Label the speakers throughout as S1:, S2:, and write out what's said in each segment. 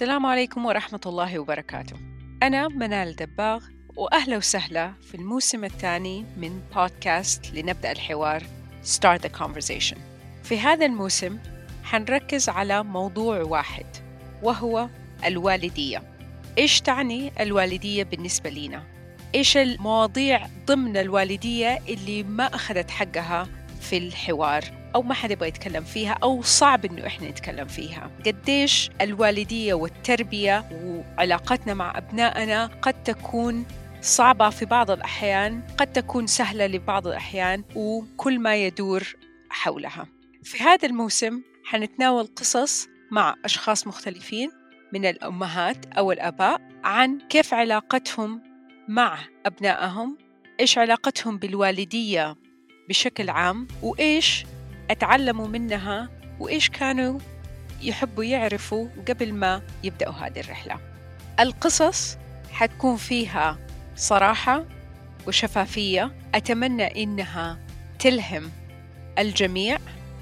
S1: السلام عليكم ورحمة الله وبركاته. أنا منال دباغ وأهلا وسهلا في الموسم الثاني من بودكاست لنبدأ الحوار Start the Conversation. في هذا الموسم حنركز على موضوع واحد وهو الوالدية. إيش تعني الوالدية بالنسبة لنا؟ إيش المواضيع ضمن الوالدية اللي ما أخذت حقها في الحوار؟ أو ما حد يبغى يتكلم فيها أو صعب إنه إحنا نتكلم فيها. قديش الوالدية والتربية وعلاقتنا مع أبنائنا قد تكون صعبة في بعض الأحيان قد تكون سهلة لبعض الأحيان وكل ما يدور حولها. في هذا الموسم حنتناول قصص مع أشخاص مختلفين من الأمهات أو الآباء عن كيف علاقتهم مع أبنائهم إيش علاقتهم بالوالدية بشكل عام وإيش أتعلموا منها وإيش كانوا يحبوا يعرفوا قبل ما يبدأوا هذه الرحلة. القصص حتكون فيها صراحة وشفافية. أتمنى إنها تلهم الجميع.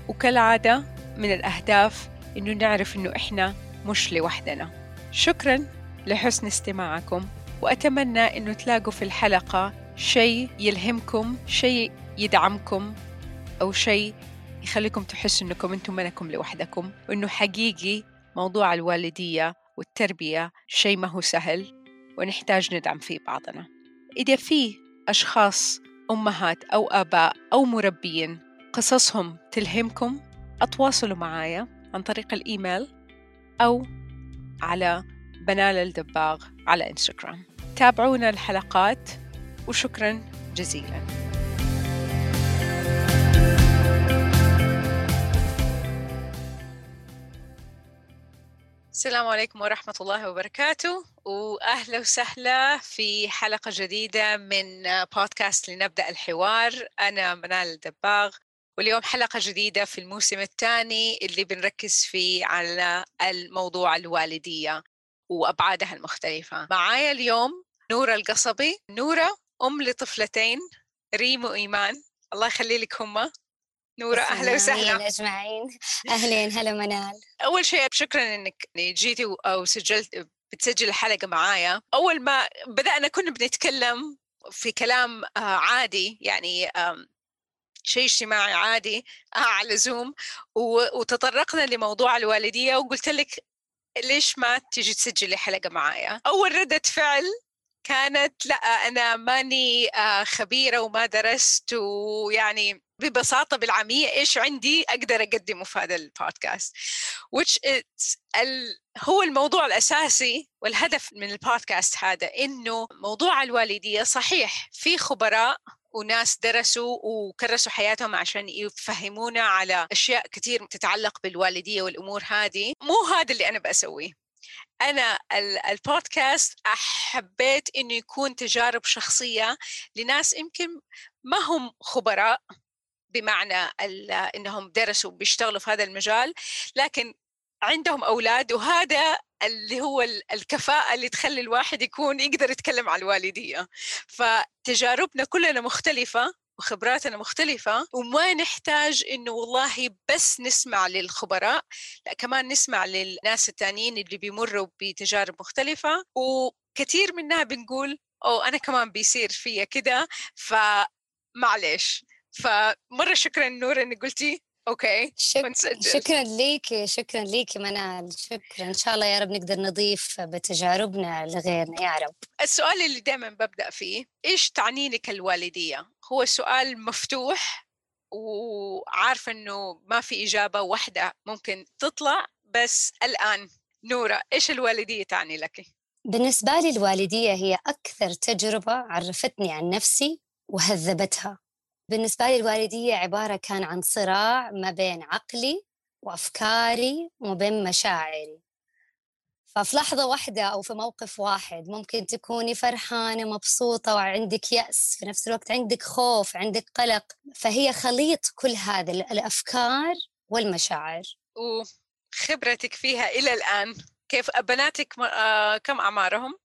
S1: وكالعادة من الأهداف إنه نعرف إنه إحنا مش لوحدنا. شكرا لحسن استماعكم. وأتمنى إنه تلاقوا في الحلقة شيء يلهمكم شيء يدعمكم أو شيء يخليكم تحسوا إنكم أنتم منكم لوحدكم وإنه حقيقي موضوع الوالدية والتربية شيء ما هو سهل ونحتاج ندعم فيه بعضنا. إذا في أشخاص أمهات أو آباء أو مربيين قصصهم تلهمكم أتواصلوا معايا عن طريق الإيميل أو على بنال الدباغ على إنستغرام. تابعونا الحلقات وشكرا جزيلا. السلام عليكم ورحمة الله وبركاته وأهلا وسهلا في حلقة جديدة من بودكاست لنبدأ الحوار. أنا منال الدباغ واليوم حلقة جديدة في الموسم الثاني اللي بنركز فيه على الموضوع الوالدية وأبعادها المختلفة. معايا اليوم نورة القصبي. نورة أم لطفلتين ريم وإيمان. الله يخلي لك هما نورة أهلا وسهلا.
S2: أجمعين. أهلين هلا منال.
S1: أول شيء شكرا إنك جيتي أو سجلت بتسجل الحلقة معايا. أول ما بدأنا كنا بنتكلم في كلام عادي يعني شيء اجتماعي عادي على زوم وتطرقنا لموضوع الوالدية وقلت لك ليش ما تيجي تسجلي حلقة معايا. أول ردة فعل كانت لا أنا ماني خبيرة وما درست ويعني ببساطة بالعامية إيش عندي أقدر أقدمه في هذا البودكاست which is ال... هو الموضوع الأساسي والهدف من البودكاست هذا إنه موضوع الوالدية صحيح في خبراء وناس درسوا وكرسوا حياتهم عشان يفهمونا على أشياء كثير تتعلق بالوالدية والأمور هذه. مو هذا اللي أنا بسويه أنا البودكاست حبيت إنه يكون تجارب شخصية لناس يمكن ما هم خبراء بمعنى إنهم درسوا بيشتغلوا في هذا المجال لكن عندهم أولاد وهذا اللي هو الكفاءة اللي تخلي الواحد يكون يقدر يتكلم على الوالدية. فتجاربنا كلنا مختلفة وخبراتنا مختلفة وما نحتاج إنه والله بس نسمع للخبراء لا كمان نسمع للناس التانيين اللي بيمروا بتجارب مختلفة وكثير منها بنقول أو أنا كمان بيصير فيا كده. فمعليش. فمرة شكرا نور إنك قلتي أوكي.
S2: شك... شكرا ليك شكرا ليك منال. شكرا. إن شاء الله يا رب نقدر نضيف بتجاربنا لغيرنا يا رب.
S1: السؤال اللي دائما ببدأ فيه إيش تعني لك الوالدية؟ هو سؤال مفتوح وعارفه إنه ما في إجابة واحدة ممكن تطلع بس الآن نوره إيش الوالدية تعني لك؟
S2: بالنسبة لي الوالدية هي أكثر تجربة عرفتني عن نفسي وهذبتها. بالنسبة لي الوالدية عبارة كان عن صراع ما بين عقلي وأفكاري وما بين مشاعري. ففي لحظة واحدة أو في موقف واحد ممكن تكوني فرحانة مبسوطة وعندك يأس في نفس الوقت عندك خوف عندك قلق فهي خليط كل هذا الأفكار والمشاعر.
S1: وخبرتك فيها إلى الآن. كيف بناتك آه، كم أعمارهم؟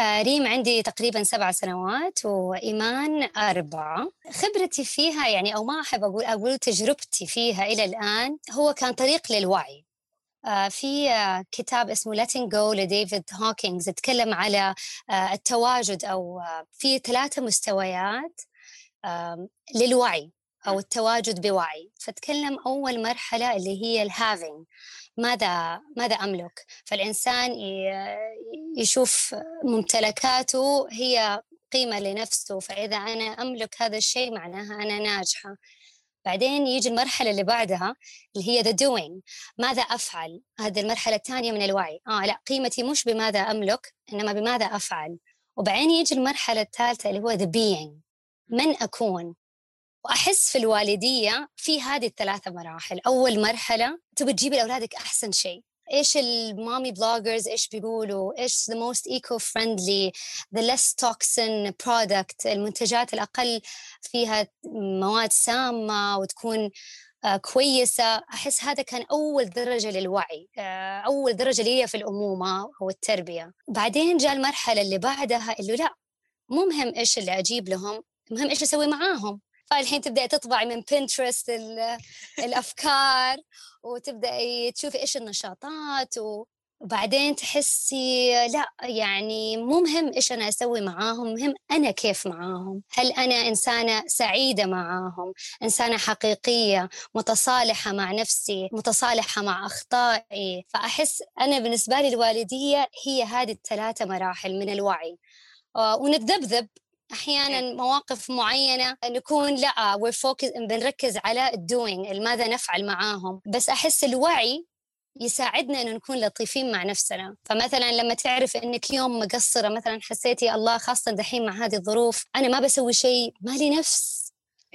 S2: آه، ريم عندي تقريبا سبع سنوات وإيمان أربعة. خبرتي فيها يعني أو ما أحب أقول أقول تجربتي فيها إلى الآن هو كان طريق للوعي. آه، في كتاب اسمه Letting Go لديفيد هوكينجز يتكلم على التواجد أو في ثلاثة مستويات للوعي أو التواجد بوعي. فتكلم أول مرحلة اللي هي الهافينج ماذا ماذا أملك؟ فالإنسان يشوف ممتلكاته هي قيمة لنفسه فإذا أنا أملك هذا الشيء معناها أنا ناجحة. بعدين يجي المرحلة اللي بعدها اللي هي the doing. ماذا أفعل؟ هذه المرحلة الثانية من الوعي. آه لا قيمتي مش بماذا أملك إنما بماذا أفعل. وبعدين يجي المرحلة الثالثة اللي هو the being. من أكون؟ وأحس في الوالدية في هذه الثلاثة مراحل. أول مرحلة تبي تجيبي لأولادك أحسن شيء. إيش المامي بلوجرز إيش بيقولوا؟ إيش the most eco friendly the less toxin product المنتجات الأقل فيها مواد سامة وتكون آه، كويسة. أحس هذا كان أول درجة للوعي آه، أول درجة لي في الأمومة أو التربية بعدين جاء المرحلة اللي بعدها اللي لا مو مهم إيش اللي أجيب لهم مهم إيش أسوي معاهم. فالحين تبدأي تطبعي من بنترست الأفكار وتبدأي تشوفي إيش النشاطات وبعدين تحسي لا يعني مو مهم إيش أنا أسوي معاهم مهم أنا كيف معاهم. هل أنا إنسانة سعيدة معاهم إنسانة حقيقية متصالحة مع نفسي متصالحة مع أخطائي. فأحس أنا بالنسبة لي الوالدية هي هذه الثلاثة مراحل من الوعي. آه، ونتذبذب. أحيانا إيه. مواقف معينة نكون لا focus بنركز على ال doing ماذا نفعل معاهم. بس أحس الوعي يساعدنا إنه نكون لطيفين مع نفسنا. فمثلا لما تعرف إنك يوم مقصرة مثلا حسيتي الله خاصة دحين مع هذه الظروف أنا ما بسوي شيء ما لي نفس.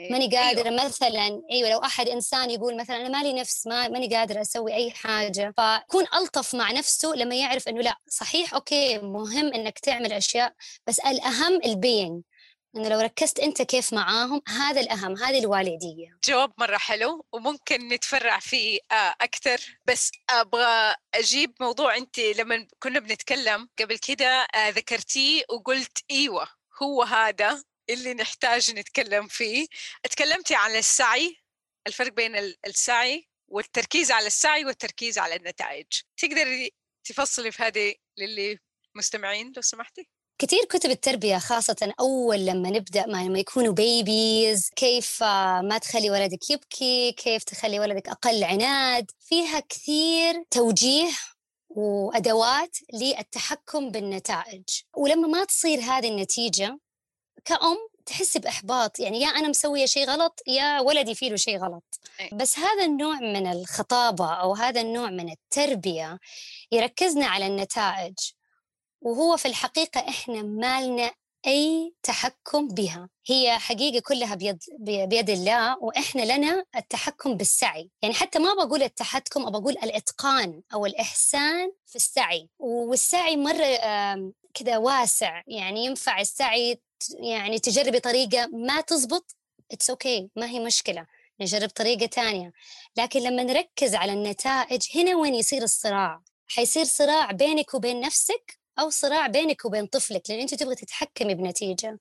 S2: ماني إيه، قادرة أيوة. مثلا أيوة لو أحد إنسان يقول مثلا أنا مالي نفس ما ماني قادرة أسوي أي حاجة فكون ألطف مع نفسه لما يعرف إنه لا صحيح okay مهم إنك تعمل أشياء بس الأهم البين إنه لو ركزت أنت كيف معاهم هذا الأهم هذه الوالدية
S1: جواب مرة حلو وممكن نتفرع فيه آه، أكثر بس أبغى أجيب موضوع أنت لما كنا بنتكلم قبل كده آه، ذكرتيه وقلت إيوه هو هذا اللي نحتاج نتكلم فيه. تكلمتي عن السعي الفرق بين السعي والتركيز على السعي والتركيز على النتائج. تقدري تفصلي في هذه للي مستمعين لو سمحتي؟
S2: كثير كتب التربية خاصة أول لما نبدأ ما لما يكونوا بيبيز كيف ما تخلي ولدك يبكي كيف تخلي ولدك أقل عناد. فيها كثير توجيه وأدوات للتحكم بالنتائج. ولما ما تصير هذه النتيجة كأم تحس بإحباط يعني يا أنا مسوية شيء غلط يا ولدي فيه له شيء غلط. بس هذا النوع من الخطابة أو هذا النوع من التربية يركزنا على النتائج وهو في الحقيقة إحنا ما لنا أي تحكم بها. هي حقيقة كلها بيد, بيد الله وإحنا لنا التحكم بالسعي. يعني حتى ما بقول التحكم بقول الإتقان أو الإحسان في السعي. والسعي مرة كذا واسع يعني ينفع السعي يعني تجربي طريقة ما تزبط it's okay okay. ما هي مشكلة نجرب طريقة تانية. لكن لما نركز على النتائج هنا وين يصير الصراع؟ حيصير صراع بينك وبين نفسك أو صراع بينك وبين طفلك لأن أنت تبغي تتحكمي بنتيجة.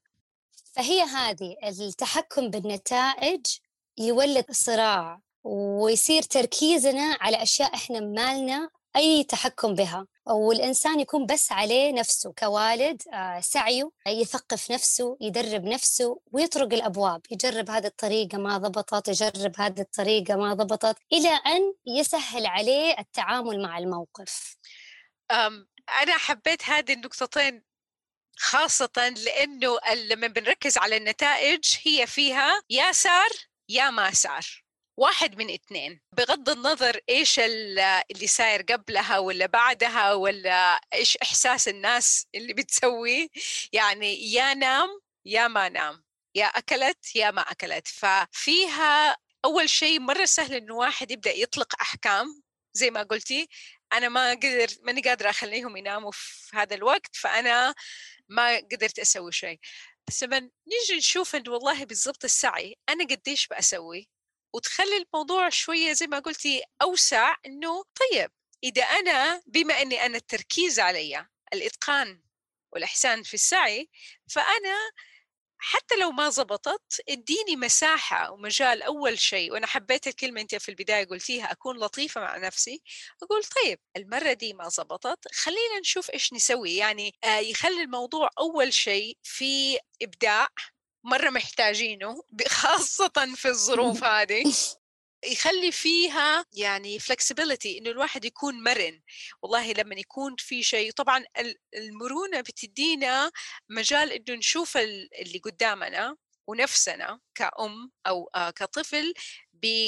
S2: فهي هذه التحكم بالنتائج يولد صراع ويصير تركيزنا على أشياء إحنا مالنا أي تحكم بها. والإنسان يكون بس عليه نفسه كوالد آه، سعيه يثقف نفسه يدرب نفسه ويطرق الأبواب يجرب هذه الطريقة ما ضبطت يجرب هذه الطريقة ما ضبطت إلى أن يسهل عليه التعامل مع الموقف.
S1: أنا حبيت هذه النقطتين خاصة لأنه لما بنركز على النتائج هي فيها يا سار يا ما سار. واحد من اثنين بغض النظر إيش اللي صاير قبلها ولا بعدها ولا إيش إحساس الناس اللي بتسويه يعني يا نام يا ما نام يا أكلت يا ما أكلت. ففيها أول شيء مرة سهل إنه واحد يبدأ يطلق أحكام زي ما قلتي أنا ما قدر ماني قادرة أخليهم يناموا في هذا الوقت فأنا ما قدرت أسوي شيء. بس لما نيجي نشوف انه والله بالضبط السعي أنا قديش بسوي وتخلي الموضوع شوية زي ما قلتي أوسع إنه طيب إذا أنا بما إني أنا التركيز علي الإتقان والإحسان في السعي فأنا حتى لو ما زبطت اديني مساحة ومجال أول شيء وأنا حبيت الكلمة أنت في البداية قلتيها أكون لطيفة مع نفسي أقول طيب المرة دي ما زبطت خلينا نشوف إيش نسوي يعني آه يخلي الموضوع أول شيء في إبداع مرة محتاجينه خاصة في الظروف هذه. يخلي فيها يعني flexibility إنه الواحد يكون مرن. والله لما يكون في شيء طبعا المرونة بتدينا مجال إنه نشوف اللي قدامنا ونفسنا كأم أو آه، كطفل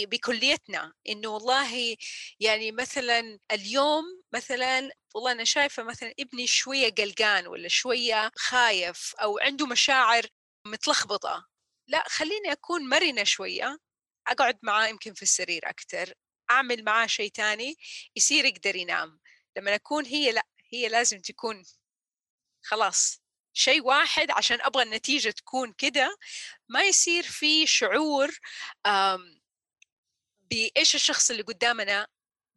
S1: بكليتنا. إنه والله يعني مثلا اليوم مثلا والله أنا شايفة مثلا ابني شوية قلقان ولا شوية خايف أو عنده مشاعر متلخبطة. لا خليني أكون مرنة شوية أقعد معاه يمكن في السرير أكثر أعمل معاه شيء تاني يصير يقدر ينام. لما أكون هي لا هي لازم تكون خلاص شيء واحد عشان أبغى النتيجة تكون كده ما يصير في شعور بإيش الشخص اللي قدامنا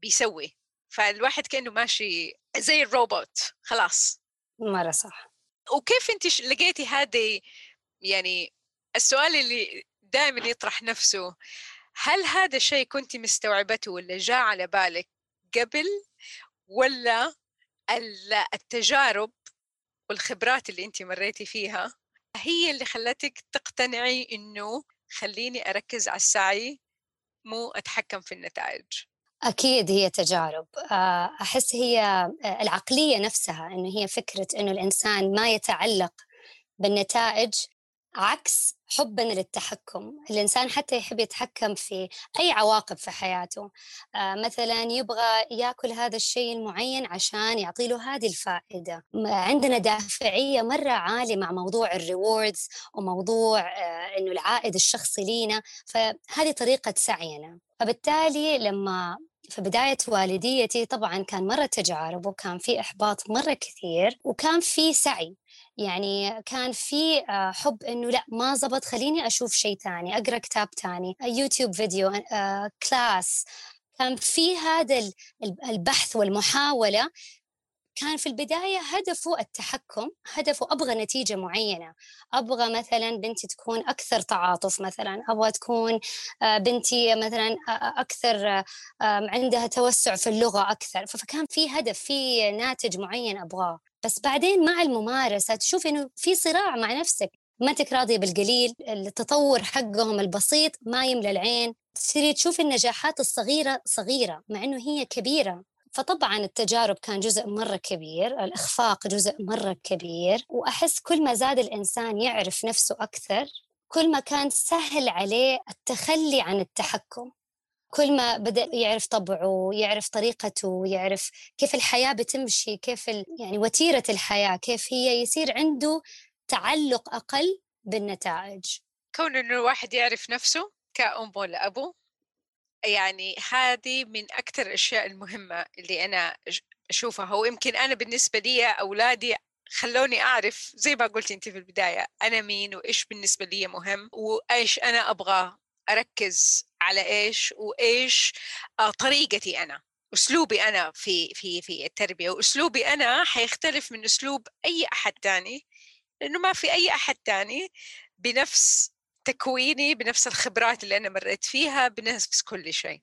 S1: بيسوي. فالواحد كأنه ماشي زي الروبوت خلاص.
S2: مرة صح.
S1: وكيف انت لقيتي هذه يعني السؤال اللي دائما يطرح نفسه هل هذا الشيء كنت مستوعبته ولا جاء على بالك قبل ولا التجارب والخبرات اللي أنت مريتي فيها هي اللي خلتك تقتنعي إنه خليني أركز على السعي مو أتحكم في النتائج؟
S2: أكيد هي تجارب. آه، أحس هي آه، العقلية نفسها إنه هي فكرة إنه الإنسان ما يتعلق بالنتائج عكس حبنا للتحكم. الإنسان حتى يحب يتحكم في أي عواقب في حياته. آه مثلا يبغى يأكل هذا الشيء المعين عشان يعطي له هذه الفائدة. عندنا دافعية مرة عالية مع موضوع الريوردز وموضوع آه إنه العائد الشخصي لينا. فهذه طريقة سعينا. فبالتالي لما في بداية والديتي طبعا كان مرة تجارب وكان في إحباط مرة كثير وكان في سعي. يعني كان في آه، حب إنه لأ ما زبط خليني أشوف شيء ثاني أقرأ كتاب ثاني يوتيوب فيديو class. كان في هذا البحث والمحاولة. كان في البداية هدفه التحكم هدفه أبغى نتيجة معينة. أبغى مثلا بنتي تكون أكثر تعاطف مثلا أبغى تكون آه، بنتي مثلا أكثر عندها توسع في اللغة أكثر. فكان في هدف في ناتج معين أبغاه. بس بعدين مع الممارسة تشوف إنه في صراع مع نفسك. ما تك راضية بالقليل التطور حقهم البسيط ما يملى العين. تصيري تشوف النجاحات الصغيرة صغيرة مع إنه هي كبيرة. فطبعا التجارب كان جزء مرة كبير الإخفاق جزء مرة كبير. وأحس كل ما زاد الإنسان يعرف نفسه أكثر كل ما كان سهل عليه التخلي عن التحكم. كل ما بدأ يعرف طبعه يعرف طريقته يعرف كيف الحياة بتمشي كيف يعني وتيرة الحياة كيف هي يصير عنده تعلق أقل بالنتائج.
S1: كون إنه الواحد يعرف نفسه كأم ولا أبو يعني هذه من أكثر الأشياء المهمة اللي أنا أشوفها. ويمكن أنا بالنسبة لي أولادي خلوني أعرف زي ما قلت أنت في البداية أنا مين وإيش بالنسبة لي مهم وإيش أنا أبغى أركز على إيش وإيش آه، طريقتي أنا أسلوبي أنا في في في التربية وأسلوبي أنا حيختلف من أسلوب أي أحد تاني لأنه ما في أي أحد تاني بنفس تكويني بنفس الخبرات اللي أنا مريت فيها بنفس كل شيء.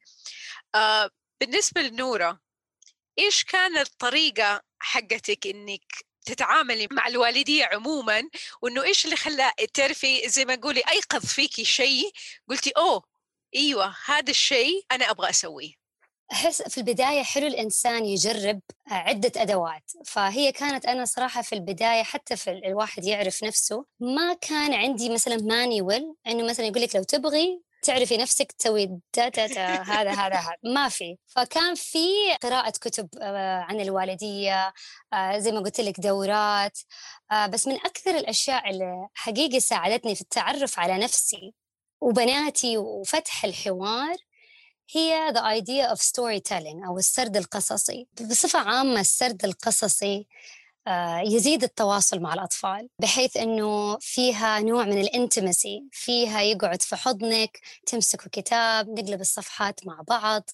S1: آه بالنسبة لنورة إيش كانت الطريقة حقتك إنك تتعاملي مع الوالدية عموما وإنه إيش اللي خلى تعرفي زي ما قولي أيقظ فيكي شيء؟ قلتي أوه أيوه هذا الشيء أنا أبغى أسويه.
S2: أحس في البداية حلو الإنسان يجرب عدة أدوات فهي كانت أنا صراحة في البداية حتى في الواحد يعرف نفسه ما كان عندي مثلا مانيول إنه مثلا يقول لك لو تبغي تعرفي نفسك تسوي دا دا دا هذا هذا هذا ما في. فكان في قراءة كتب آه، عن الوالدية آه، زي ما قلت لك دورات آه، بس من أكثر الأشياء اللي حقيقة ساعدتني في التعرف على نفسي وبناتي وفتح الحوار هي the idea of storytelling أو السرد القصصي. بصفة عامة السرد القصصي آه، يزيد التواصل مع الأطفال بحيث أنه فيها نوع من الانتمسي فيها يقعد في حضنك تمسكوا كتاب نقلب الصفحات مع بعض.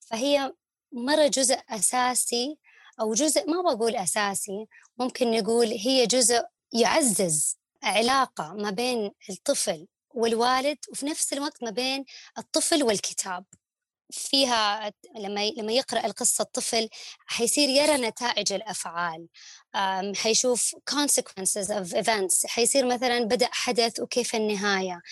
S2: فهي مرة جزء أساسي أو جزء ما بقول أساسي ممكن نقول هي جزء يعزز علاقة ما بين الطفل والوالد وفي نفس الوقت ما بين الطفل والكتاب. فيها لما لما يقرأ القصة الطفل حيصير يرى نتائج الأفعال. حيشوف consequences of events. حيصير مثلا بدأ حدث وكيف النهاية.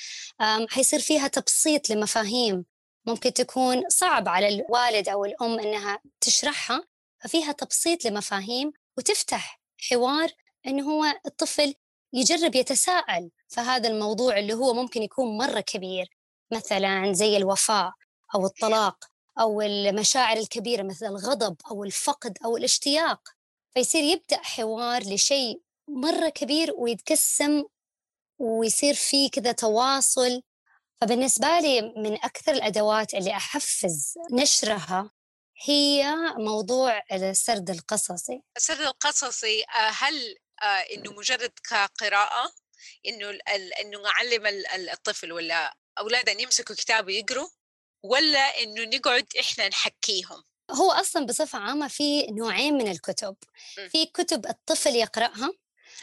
S2: حيصير فيها تبسيط لمفاهيم. ممكن تكون صعب على الوالد أو الأم أنها تشرحها ففيها تبسيط لمفاهيم وتفتح حوار أنه هو الطفل يجرب يتساءل فهذا الموضوع اللي هو ممكن يكون مرة كبير مثلا زي الوفاء أو الطلاق أو المشاعر الكبيرة مثل الغضب أو الفقد أو الاشتياق. فيصير يبدأ حوار لشيء مرة كبير ويتقسم ويصير فيه كذا تواصل. فبالنسبة لي من أكثر الأدوات اللي أحفز نشرها هي موضوع السرد القصصي.
S1: السرد القصصي آه، هل آه، إنه مجرد كقراءة؟ إنه إنه نعلم الطفل ولا أولاد أن يمسكوا كتاب ويقروا ولا إنه نقعد إحنا نحكيهم؟
S2: هو أصلا بصفة عامة في نوعين من الكتب. في كتب الطفل يقرأها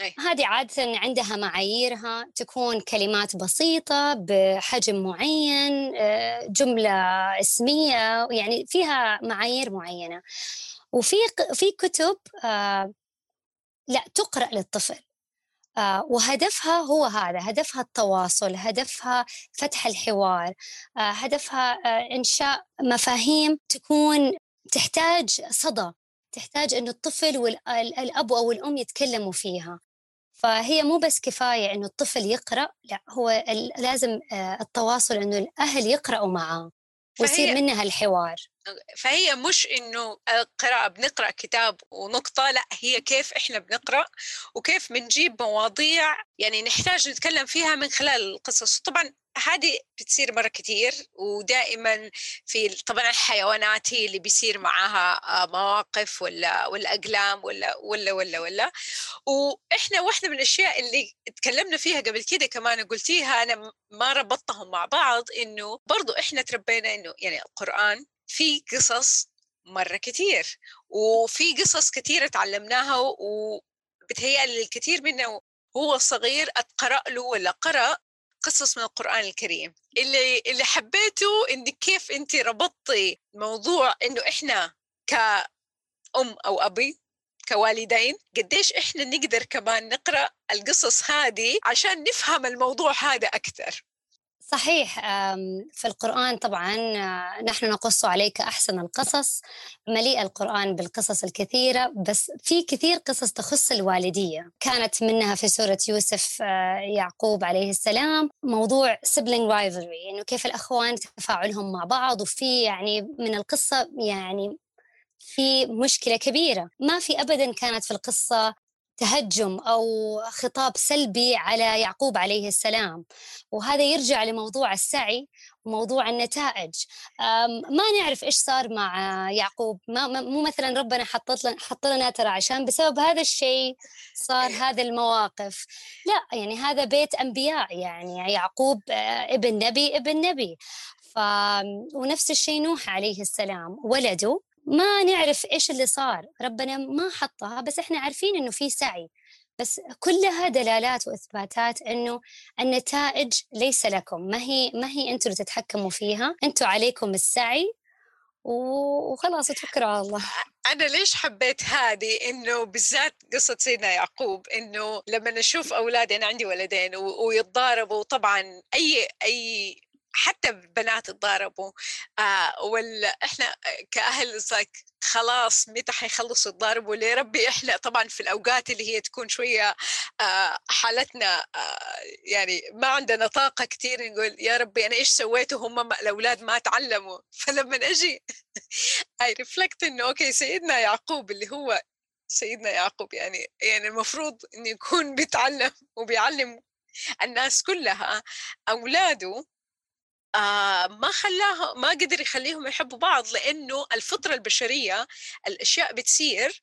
S2: أي. هذه عادة عندها معاييرها تكون كلمات بسيطة بحجم معين آه، جملة اسمية يعني فيها معايير معينة. وفي في كتب آه، لا تقرأ للطفل. وهدفها هو هذا هدفها التواصل هدفها فتح الحوار هدفها إنشاء مفاهيم تكون تحتاج صدى تحتاج أن الطفل والأب أو الأم يتكلموا فيها. فهي مو بس كفاية أنه الطفل يقرأ لأ هو لازم آه، التواصل أنه الأهل يقرأوا معاه. ويصير منها الحوار.
S1: فهي مش إنه قراءة بنقرأ كتاب ونقطة لأ هي كيف إحنا بنقرأ وكيف بنجيب مواضيع يعني نحتاج نتكلم فيها من خلال القصص. طبعا هذه بتصير مرة كثير ودائما في طبعا الحيوانات هي اللي بيصير معاها آه، مواقف ولا ولا أقلام ولا ولا ولا ولا وإحنا واحدة من الأشياء اللي تكلمنا فيها قبل كده كمان قلتيها أنا ما ربطتهم مع بعض إنه برضو إحنا تربينا إنه يعني القرآن في قصص مرة كثير وفي قصص كثيرة تعلمناها وبتهيألي الكثير منه هو صغير أتقرأ له ولا قرأ قصص من القرآن الكريم. اللي اللي حبيته انك كيف انت ربطتي موضوع إنه إحنا كأم أو أبي كوالدين قديش إحنا نقدر كمان نقرأ القصص هذه عشان نفهم الموضوع هذا أكثر.
S2: صحيح في القرآن طبعا آه، نحن نقص عليك أحسن القصص مليء القرآن بالقصص الكثيرة بس في كثير قصص تخص الوالدية. كانت منها في سورة يوسف آه، يعقوب عليه السلام موضوع sibling rivalry إنه كيف الأخوان تفاعلهم مع بعض وفي يعني من القصة يعني في مشكلة كبيرة. ما في أبدا كانت في القصة تهجم أو خطاب سلبي على يعقوب عليه السلام. وهذا يرجع لموضوع السعي وموضوع النتائج. ما نعرف إيش صار مع يعقوب. ما مو مثلا ربنا حطت لنا حط لنا ترى عشان بسبب هذا الشيء صار. هذه المواقف. لا يعني هذا بيت أنبياء يعني يعقوب آه، ابن نبي ابن نبي. ف ونفس الشيء نوح عليه السلام. ولده ما نعرف إيش اللي صار ربنا ما حطها بس إحنا عارفين إنه في سعي. بس كلها دلالات وإثباتات إنه النتائج ليس لكم ما هي ما هي أنتم اللي تتحكموا فيها أنتم عليكم السعي وخلاص توكلوا على الله.
S1: أنا ليش حبيت هذه؟ إنه بالذات قصة سيدنا يعقوب إنه لما نشوف أولادي أنا عندي ولدين ويتضاربوا طبعا أي أي حتى بنات تضاربوا آه ولا إحنا كأهل خلاص متى حيخلصوا يتضاربوا؟ ليه ربي إحنا طبعا في الأوقات اللي هي تكون شوية آه حالتنا آه يعني ما عندنا طاقة كثير نقول يا ربي أنا إيش سويت وهم الأولاد ما تعلموا؟ فلما أجي I reflect إنه okay سيدنا يعقوب اللي هو سيدنا يعقوب يعني يعني المفروض إنه يكون بيتعلم وبيعلم الناس كلها أولاده آه ما خلاه ما قدر يخليهم يحبوا بعض لأنه الفطرة البشرية الأشياء بتصير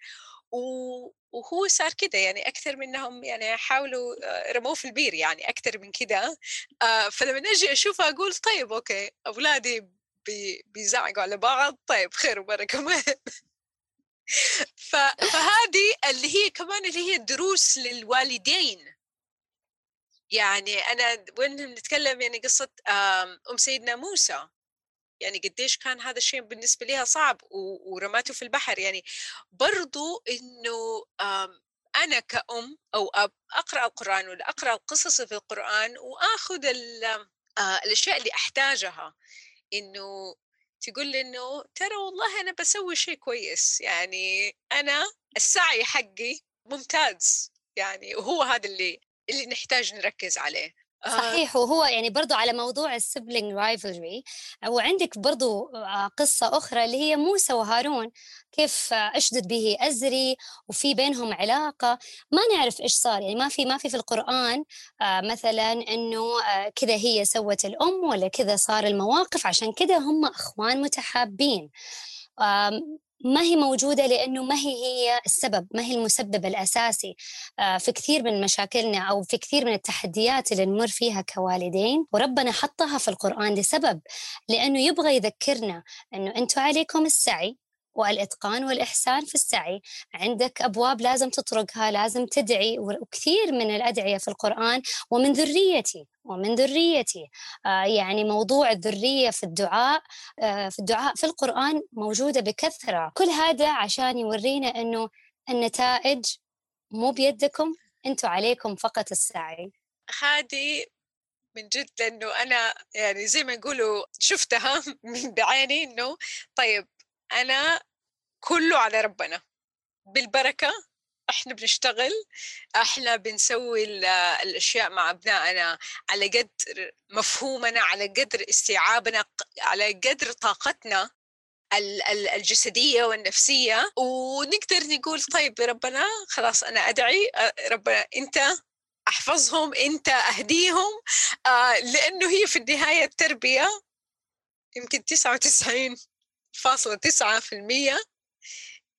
S1: وهو صار كده. يعني أكثر منهم يعني حاولوا آه، رموه في البير يعني أكثر من كده. آه فلما أجي اشوفها أقول طيب okay أولادي بي بيزعقوا على بعض طيب خير وبركة ما فهذه اللي هي كمان اللي هي دروس للوالدين. يعني أنا وين بنتكلم يعني قصة أم سيدنا موسى. يعني قديش كان هذا الشيء بالنسبة لها صعب ورماته في البحر. يعني برضو إنه أنا كأم أو أب أقرأ القرآن ولا أقرأ القصص في القرآن وآخذ آه، الأشياء اللي أحتاجها. إنه تقول لي إنه ترى والله أنا بسوي شيء كويس. يعني أنا السعي حقي ممتاز. يعني وهو هذا اللي اللي نحتاج نركز عليه.
S2: آه. صحيح وهو يعني برضو على موضوع ال sibling rivalry وعندك برضو آه، قصة أخرى اللي هي موسى وهارون كيف أشدد به أزري وفي بينهم علاقة. ما نعرف إيش صار يعني ما في ما في في القرآن آه، مثلا إنه كذا هي سوت الأم ولا كذا صار المواقف عشان كذا هم أخوان متحابين. ما هي موجودة لأنه ما هي هي السبب ما هي المسبب الأساسي آه، في كثير من مشاكلنا أو في كثير من التحديات اللي نمر فيها كوالدين وربنا حطها في القرآن لسبب لأنه يبغى يذكرنا أنه أنتم عليكم السعي والإتقان والإحسان في السعي. عندك أبواب لازم تطرقها لازم تدعي وكثير من الأدعية في القرآن ومن ذريتي ومن ذريتي. آه يعني موضوع الذرية في الدعاء آه في الدعاء في القرآن موجودة بكثرة. كل هذا عشان يورينا أنه النتائج مو بيدكم أنتم عليكم فقط السعي.
S1: هذه من جد لأنه أنا يعني زي ما يقولوا شفتها من بعيني إنه طيب أنا كله على ربنا. بالبركة إحنا بنشتغل إحنا بنسوي الأشياء مع أبنائنا على قدر مفهومنا على قدر استيعابنا على قدر طاقتنا الجسدية والنفسية. ونقدر نقول طيب ربنا خلاص أنا أدعي ربنا أنت أحفظهم أنت أهديهم. آه، لأنه هي في النهاية التربية يمكن 99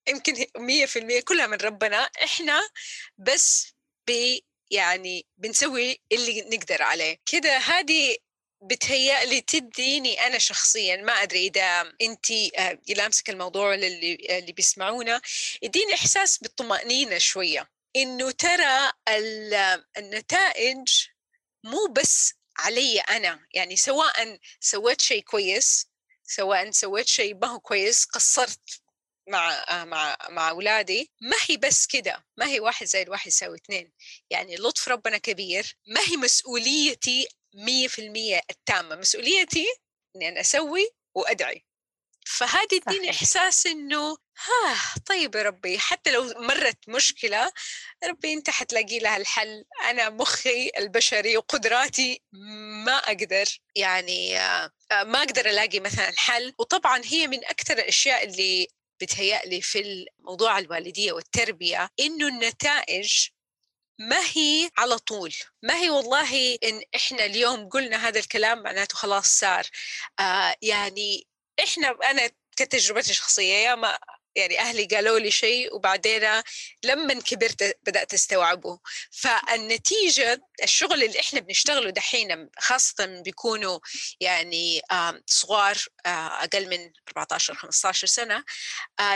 S1: يمكن مية في المية كلها من ربنا إحنا بس بي يعني بنسوي اللي نقدر عليه. كده هذه بتهيألي تديني أنا شخصيا ما أدري إذا أنت آه، لامسك الموضوع اللي, اللي بيسمعونا يديني إحساس بالطمأنينة شوية. إنه ترى النتائج مو بس علي أنا يعني سواء سويت شيء كويس سواء سويت شيء ما هو كويس قصرت مع مع مع أولادي ما هي بس كده ما هي واحد زائد واحد يساوي اثنين يعني لطف ربنا كبير ما هي مسؤوليتي مية في المية التامة. مسؤوليتي إني أنا أسوي وأدعي. فهذه تديني إحساس إنه ها طيب يا ربي حتى لو مرت مشكلة ربي أنت حتلاقي لها الحل. أنا مخي البشري وقدراتي ما أقدر يعني آه، ما أقدر ألاقي مثلا حل. وطبعا هي من أكثر الأشياء اللي بتهيألي في الموضوع الوالدية والتربية إنه النتائج ما هي على طول. ما هي والله إن إحنا اليوم قلنا هذا الكلام معناته خلاص صار. آه يعني إحنا أنا كتجربتي الشخصية يا ما يعني أهلي قالوا لي شيء وبعدين لما كبرت بدأت أستوعبه. فالنتيجة الشغل اللي إحنا بنشتغله دحين خاصة بيكونوا يعني صغار أقل من 14 15 سنة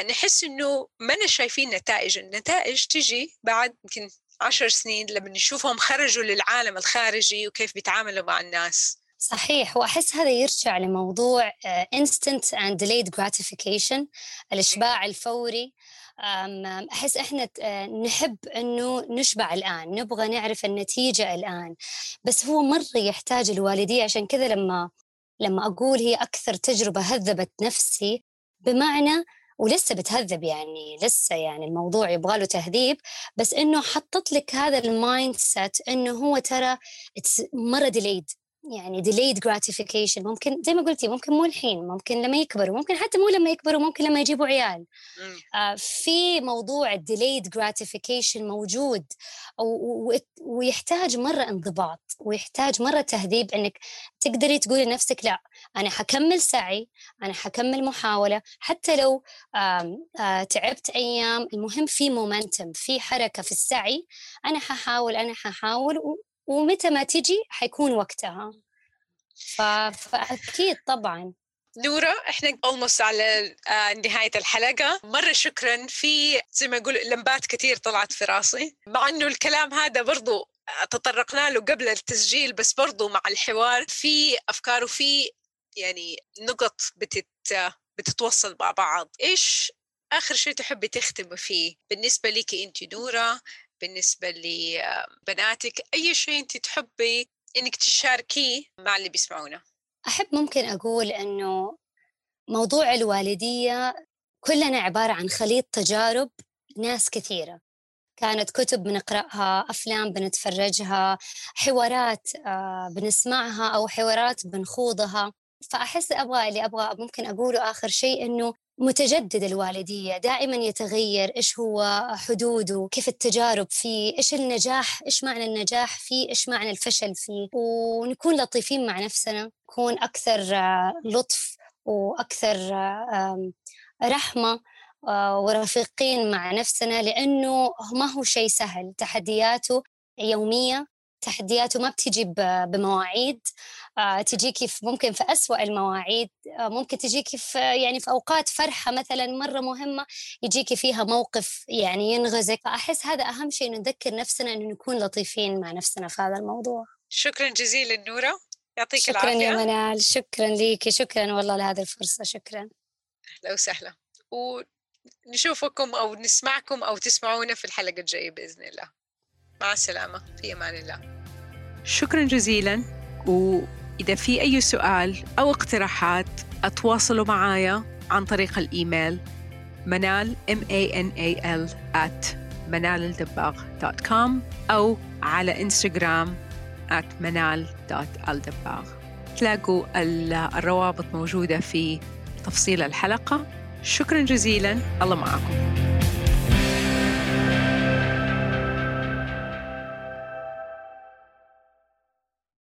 S1: نحس إنه ما شايفين نتائج. النتائج تجي بعد يمكن عشر سنين لما نشوفهم خرجوا للعالم الخارجي وكيف بيتعاملوا مع الناس.
S2: صحيح. وأحس هذا يرجع لموضوع آه، instant and delayed gratification الإشباع الفوري. أحس إحنا آه، نحب إنه نشبع الآن نبغى نعرف النتيجة الآن. بس هو مرة يحتاج الوالدية عشان كذا لما لما أقول هي أكثر تجربة هذبت نفسي بمعنى ولسه بتهذب يعني لسه يعني الموضوع يبغى له تهذيب بس إنه حطت لك هذا ال mindset إنه هو ترى مرة delayed يعني delayed gratification. ممكن زي ما قلتي ممكن مو الحين ممكن لما يكبروا ممكن حتى مو لما يكبروا ممكن لما يجيبوا عيال. آه في موضوع delayed gratification موجود ويحتاج مرة انضباط ويحتاج مرة تهذيب إنك تقدري تقولي لنفسك لا أنا حكمل سعي أنا حكمل محاولة حتى لو آه آه تعبت أيام المهم في مومنتم في حركة في السعي أنا ححاول أنا ححاول ومتى ما تجي حيكون وقتها. فأكيد طبعا.
S1: نورة إحنا اولموست على آه، نهاية الحلقة. مرة شكرا. في زي ما أقول لمبات كثير طلعت في راسي. مع إنه الكلام هذا برضو تطرقنا له قبل التسجيل بس برضو مع الحوار في أفكار وفي يعني نقط بتت بتتوصل مع بعض. إيش آخر شيء تحبي تختمي فيه؟ بالنسبة لك أنت نورة بالنسبة لبناتك أي شيء أنت تحبي إنك تشاركيه مع اللي بيسمعونا
S2: أحب ممكن أقول أنه موضوع الوالدية كلنا عبارة عن خليط تجارب ناس كثيرة. كانت كتب بنقرأها أفلام بنتفرجها حوارات آه، بنسمعها أو حوارات بنخوضها. فأحس أبغى اللي أبغى ممكن أقوله آخر شيء إنه متجدد الوالدية دائما يتغير إيش هو حدوده كيف التجارب فيه إيش النجاح إيش معنى النجاح فيه إيش معنى الفشل فيه. ونكون لطيفين مع نفسنا نكون أكثر آه، لطف وأكثر آه، رحمة آه، ورفيقين مع نفسنا لأنه ما هو شيء سهل. تحدياته يومية تحدياته ما بتجي بمواعيد. آه، تجيكي في ممكن في أسوأ المواعيد. آه، ممكن تجيكي في يعني في أوقات فرحة مثلا مرة مهمة يجيكي فيها موقف يعني ينغزك. فأحس هذا أهم شيء نذكر نفسنا إنه نكون لطيفين مع نفسنا في هذا الموضوع.
S1: شكرا جزيلا نورة. يعطيك
S2: شكرا
S1: العافية.
S2: شكرا يا منال. شكرا ليكي. شكرا والله لهذه الفرصة. شكرا.
S1: أهلا وسهلا. ونشوفكم أو نسمعكم أو تسمعونا في الحلقة الجاية بإذن الله. مع السلامة. في أمان الله. شكرا جزيلا. وإذا في أي سؤال أو اقتراحات أتواصلوا معايا عن طريق الإيميل منال m a n a l at منالالدباغ.com أو على إنستغرام at منال.الدباغ تلاقوا الروابط موجودة في تفصيل الحلقة. شكرا جزيلا. الله معكم.